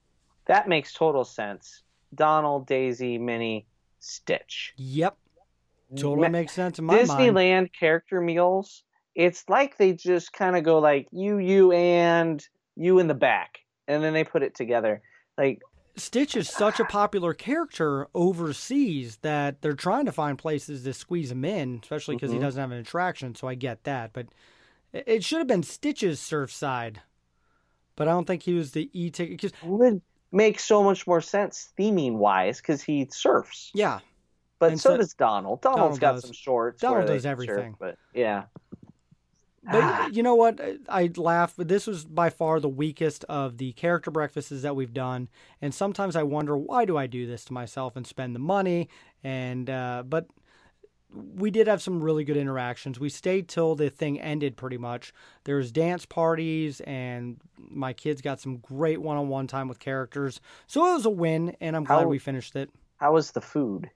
That makes total sense. Donald, Daisy, Minnie, Stitch. Yep. Totally Ma- makes sense in my mind. Disneyland character meals. It's like they just kind of go like you, you, and you in the back, and then they put it together. Like Stitch is such a popular character overseas that they're trying to find places to squeeze him in, especially because he Mhm. doesn't have an attraction. So I get that, but it- should have been Stitch's Surfside. But I don't think he was the e ticket. Cause would make so much more sense theming wise because he surfs. yeah, but so, so- does Donald. Donald's Donald got does. some shorts. Donald does everything. Surf, but yeah, But you know what? I- laugh, this was by far the weakest of the character breakfasts that we've done. And sometimes I wonder why do I do this to myself and spend the money? And uh, but we did have some really good interactions. We stayed till the thing ended pretty much. There was dance parties, and my kids got some great one-on-one time with characters. So it was a win, and I'm glad we finished it. how was the food?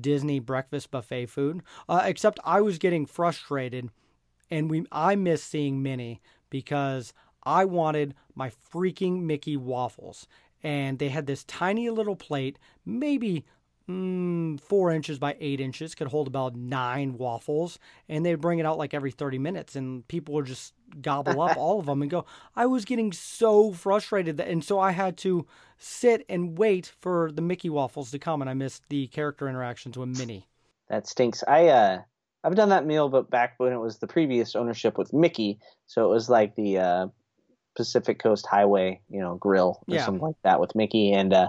Disney breakfast buffet food. Uh, except I was getting frustrated, and we I missed seeing Minnie because I wanted my freaking Mickey waffles, and they had this tiny little plate, maybe mm, four inches by eight inches, could hold about nine waffles, and they'd bring it out like every thirty minutes, and people would just gobble up all of them and go. I was getting so frustrated, that, and so I had to sit and wait for the Mickey waffles to come, and I missed the character interactions with Minnie. That stinks. I uh, I've done that meal, but back when it was the previous ownership with Mickey, so it was like the uh, Pacific Coast Highway, you know, grill or Yeah. something like that with Mickey, and uh,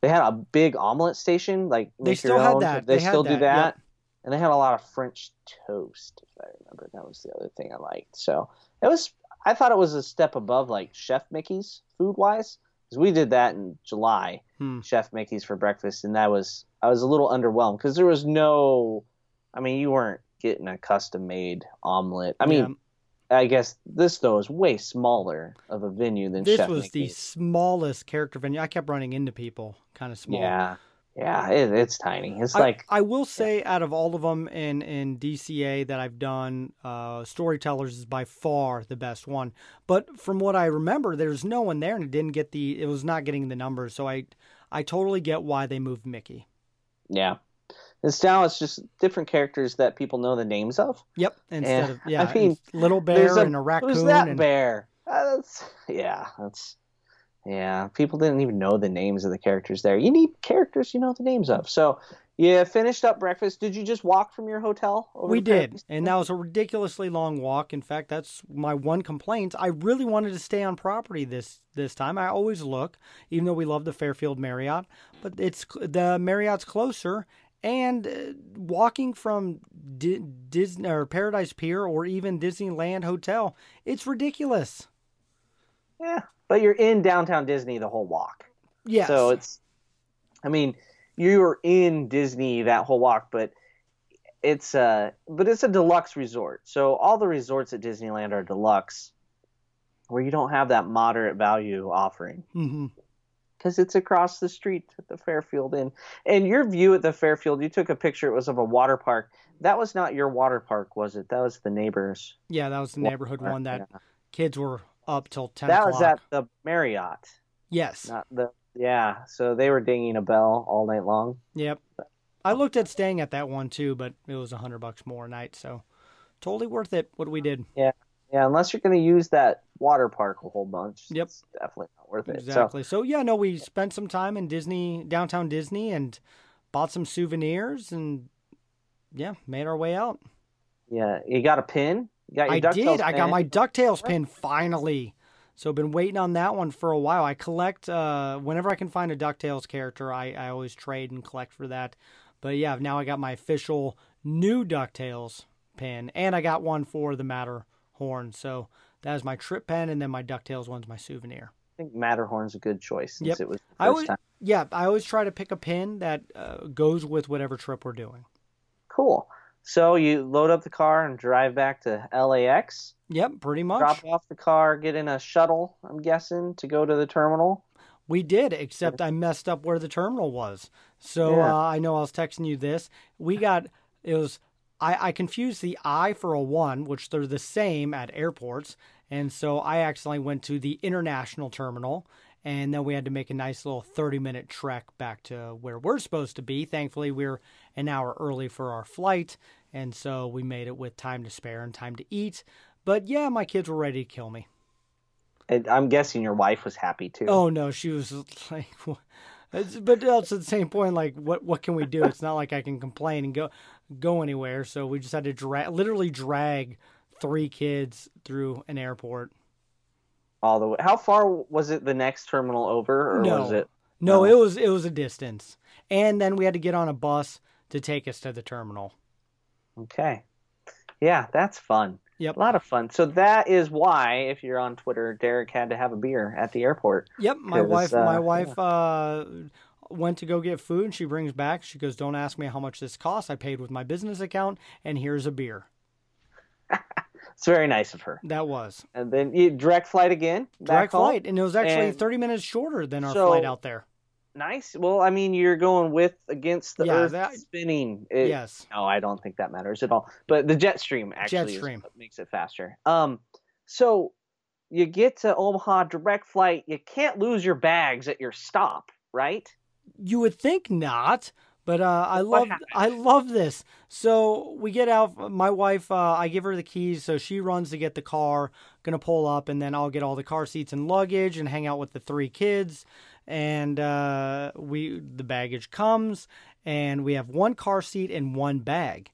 they had a big omelet station. Like They still had own. that. They, They had still do that, that, yep. and they had a lot of French toast. If I remember, that was the other thing I liked. So it was. I thought it was a step above like Chef Mickey's food wise, because we did that in July. Hmm. Chef Mickey's for breakfast, and that was I was a little underwhelmed because there was no, I mean, you weren't getting a custom made omelet. I mean, I guess this though is way smaller of a venue than this Chef was the smallest character venue. I kept running into people, kind of small. Yeah, yeah, it, it's tiny. It's I, like I will say, out of all of them in in DCA that I've done, uh, Storytellers is by far the best one. But from what I remember, there's no one there, and it didn't get the. It was not getting the numbers. So I, I totally get why they moved Mickey. yeah. It's now it's just different characters that people know the names of. Yep. Instead Yeah, of yeah, I mean, little bear and a raccoon. Who's that and, bear? Uh, that's yeah, that's yeah. People didn't even know the names of the characters there. You need characters you know the names of. So yeah, finished up breakfast. Did you just walk from your hotel? Over We did, and that was a ridiculously long walk. In fact, that's my one complaint. I really wanted to stay on property this this time. I always look, even though we love the Fairfield Marriott, but it's the Marriott's closer. And uh, walking from Di- Disney or Paradise Pier or even Disneyland Hotel, it's ridiculous. Yeah, but you're in downtown Disney the whole walk. Yeah. So it's, I mean, you're in Disney that whole walk, but it's a but it's a deluxe resort. So all the resorts at Disneyland are deluxe, where you don't have that moderate value offering hmm because it's across the street at the Fairfield Inn. And your view at the Fairfield, you took a picture. It was of a water park. That was not your water park, was it? That was the neighbors. Yeah, that was the neighborhood park, one that yeah. kids were up till ten That o'clock. was at the Marriott, yes. not the. Yeah, so they were dinging a bell all night long. Yep. I looked at staying at that one too, but it was a hundred bucks more a night, so totally worth it. What we did. Yeah, unless you're going to use that water park a whole bunch. Yep. It's definitely not worth it. Exactly. So, yeah, no, we spent some time in Disney, downtown Disney, and bought some souvenirs, and yeah, made our way out. yeah, you got a pin? You got your I DuckTales did. I got my Ducktales pin finally. So, been waiting on that one for a while. I collect uh, whenever I can find a Ducktales character. I, I always trade and collect for that. But yeah, now I got my official new Ducktales pin, and I got one for the Matterhorn. So that is my trip pen, and then my Ducktales one's my souvenir. I think Matterhorn's a good choice since Yep. it was the I always, time. yeah, I always try to pick a pin that uh, goes with whatever trip we're doing. Cool. So you load up the car and drive back to LAX. Yep, pretty much. Drop off the car, get in a shuttle. I'm guessing to go to the terminal. We did, except I messed up where the terminal was. So Yeah. uh, I know I was texting you this. We got it was I, I confused the I for a one, which they're the same at airports, and so I accidentally went to the international terminal, and then we had to make a nice little thirty minute trek back to where we're supposed to be. Thankfully, we are an hour early for our flight, and so we made it with time to spare and time to eat. But yeah, my kids were ready to kill me. And I'm guessing your wife was happy too. Oh no, she was like, but also at the same point, like, what what can we do? It's not like I can complain and go go anywhere. So we just had to drag, literally drag three kids through an airport. All the way. How far was it the next terminal over, or no, was it? no, no? it was it was a distance, and then we had to get on a bus to take us to the terminal. Okay. Yeah, that's fun. Yep. A lot of fun. So that is why, if you're on Twitter, Derek had to have a beer at the airport. Yep, my wife. my uh, wife uh, went to go get food, and she brings back. She goes, "Don't ask me how much this costs. I paid with my business account, and here's a beer." It's very nice of her. That was And then you direct flight again. back direct home? flight, and it was actually And 30 minutes shorter than our so- flight out there. Nice. Well, I mean, you're going with against the Yeah, Earth that- spinning. It- yes, No, I don't think that matters at all. But the jet stream actually is stream. makes it faster. Um, so you get to Omaha direct flight. You can't lose your bags at your stop, right? you would think not, but uh, I love? I love this. So we get out. My wife, uh, I give her the keys, so she runs to get the car. Gonna pull up, and then I'll get all the car seats and luggage, and hang out with the three kids. And uh, we the baggage comes, and we have one car seat and one bag.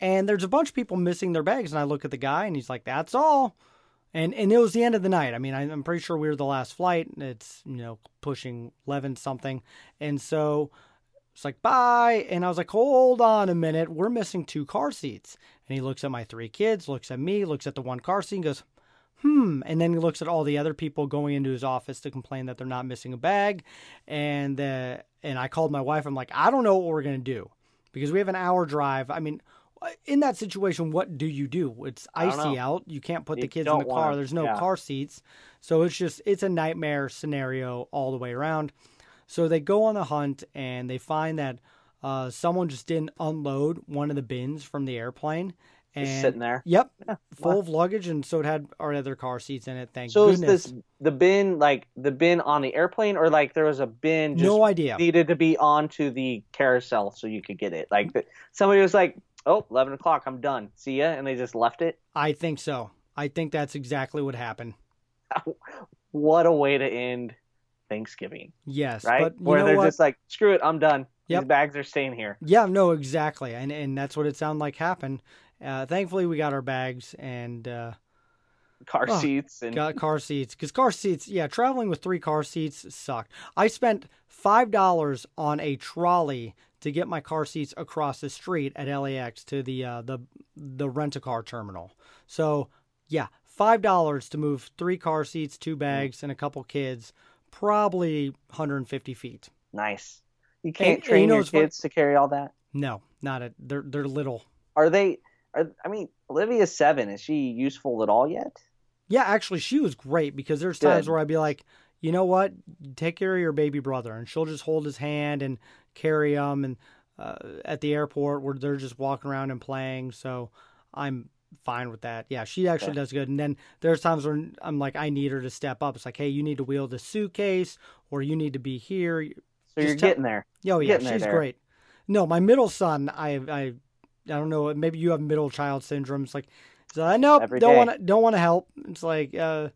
And there's a bunch of people missing their bags, and I look at the guy, and he's like, "That's all." And and it was the end of the night. I mean, I'm pretty sure we were the last flight. It's you know pushing eleven something, and so it's like bye. And I was like, hold on a minute, we're missing two car seats. And he looks at my three kids, looks at me, looks at the one car seat, and goes, hmm. And then he looks at all the other people going into his office to complain that they're not missing a bag. And uh, and I called my wife. I'm like, I don't know what we're gonna do because we have an hour drive. I mean. In that situation, what do you do? It's icy out. You can't put the kids in the car. wanna- There's no yeah. car seats. So it's just, it's a nightmare scenario all the way around. So they go on the hunt and they find that uh, someone just didn't unload one of the bins from the airplane. And Just sitting there. Yep, Yeah. full of luggage, and so it had our other car seats in it. Thank So goodness. is this the bin like the bin on the airplane, or like there was a bin just no idea. needed to be onto the carousel so you could get it? Like the, somebody was like, "Oh, 11 o'clock, I'm done. See ya," and they just left it. I think so. I think that's exactly what happened. What a way to end Thanksgiving, Yes, right? but Where they're what? just like, "Screw it, I'm done. These Yep. bags are staying here." Yeah, no, exactly, and and that's what it sounded like happened. Uh, thankfully, we got our bags and. Uh, Car Oh, seats and Got car seats because car seats, yeah, traveling with three car seats sucked. I spent five dollars on a trolley to get my car seats across the street at LAX to the uh, the the rent a car terminal. So yeah, five dollars to move three car seats, two bags, and a couple kids, probably 150 feet. nice. You can't and train you know your what's fun- kids to carry all that. No, not a. They're they're little. Are they? Are, I mean, Olivia's seven. Is she useful at all yet? Yeah, actually, she was great because there's times Good. where I'd be like, you know what, take care of your baby brother, and she'll just hold his hand and carry him, and uh, at the airport where they're just walking around and playing. So I'm fine with that. Yeah, she actually does good. And then there's times when I'm like, I need her to step up. It's like, hey, you need to wheel the suitcase, or you need to be here. So Just you're tell- getting there. Oh yeah, Getting there, she's great. No, my middle son, I I I don't know. Maybe you have middle child syndrome. It's like, so I nope, Every don't want to don't want to help. It's like, uh,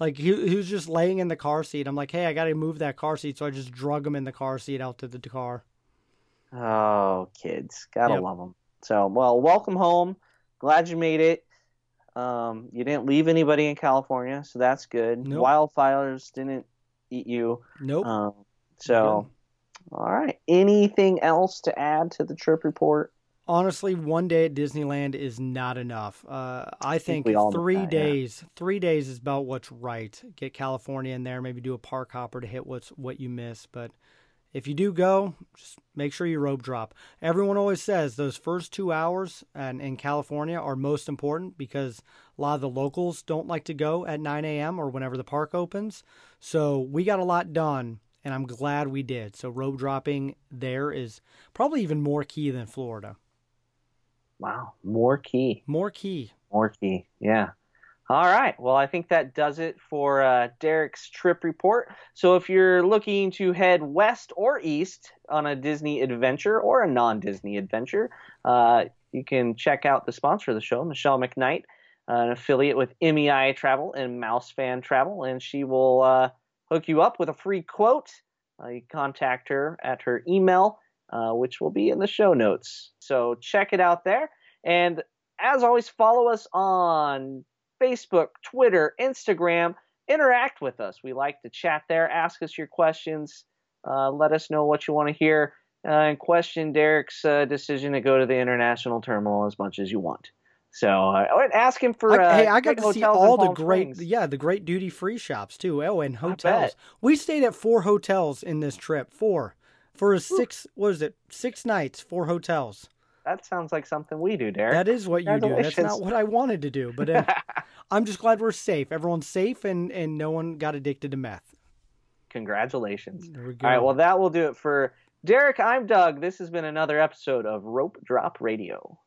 like he, he was just laying in the car seat. I'm like, hey, I got to move that car seat, so I just drug him in the car seat out to the car. Oh, kids, gotta Yep. love them. So, well, welcome home. Glad you made it. Um, you didn't leave anybody in California, so that's good. Nope. Wildfires didn't eat you. Nope. Um, so, all right. Anything else to add to the trip report? Honestly, one day at Disneyland is not enough. Uh, I think, all three that, yeah. days, three days is about what's right. Get California in there, maybe do a park hopper to hit what's what you miss. But if you do go, just make sure you rope drop. Everyone always says those first two hours and in California are most important because a lot of the locals don't like to go at 9 a.m. or whenever the park opens. So we got a lot done, and I'm glad we did. So rope dropping there is probably even more key than Florida. Wow, more key. More key. More key. Yeah. All right. Well, I think that does it for uh, Derek's trip report. So if you're looking to head west or east on a Disney adventure or a non Disney adventure, uh, you can check out the sponsor of the show, Michelle McKnight, an affiliate with MEI Travel and Mouse Fan Travel, and she will uh, hook you up with a free quote. Uh, you contact her at her email, uh, which will be in the show notes. So check it out there. And as always, follow us on Facebook, Twitter, Instagram. Interact with us. We like to chat there. Ask us your questions. Uh, let us know what you want to hear. uh, and question Derek's uh, decision to go to the international terminal as much as you want. So uh, ask him for. I, uh, hey, I got to see all the great, Springs. yeah, the great duty free shops too. Oh, and hotels. We stayed at four hotels in this trip. Four for a six. What is it? Six nights, four hotels. That sounds like something we do, Derek. That is what you do. That's not what I wanted to do, but uh, I'm just glad we're safe. Everyone's safe, and and no one got addicted to meth. Congratulations. We. All right, well, that will do it for Derek. I'm Doug. This has been another episode of Rope Drop Radio.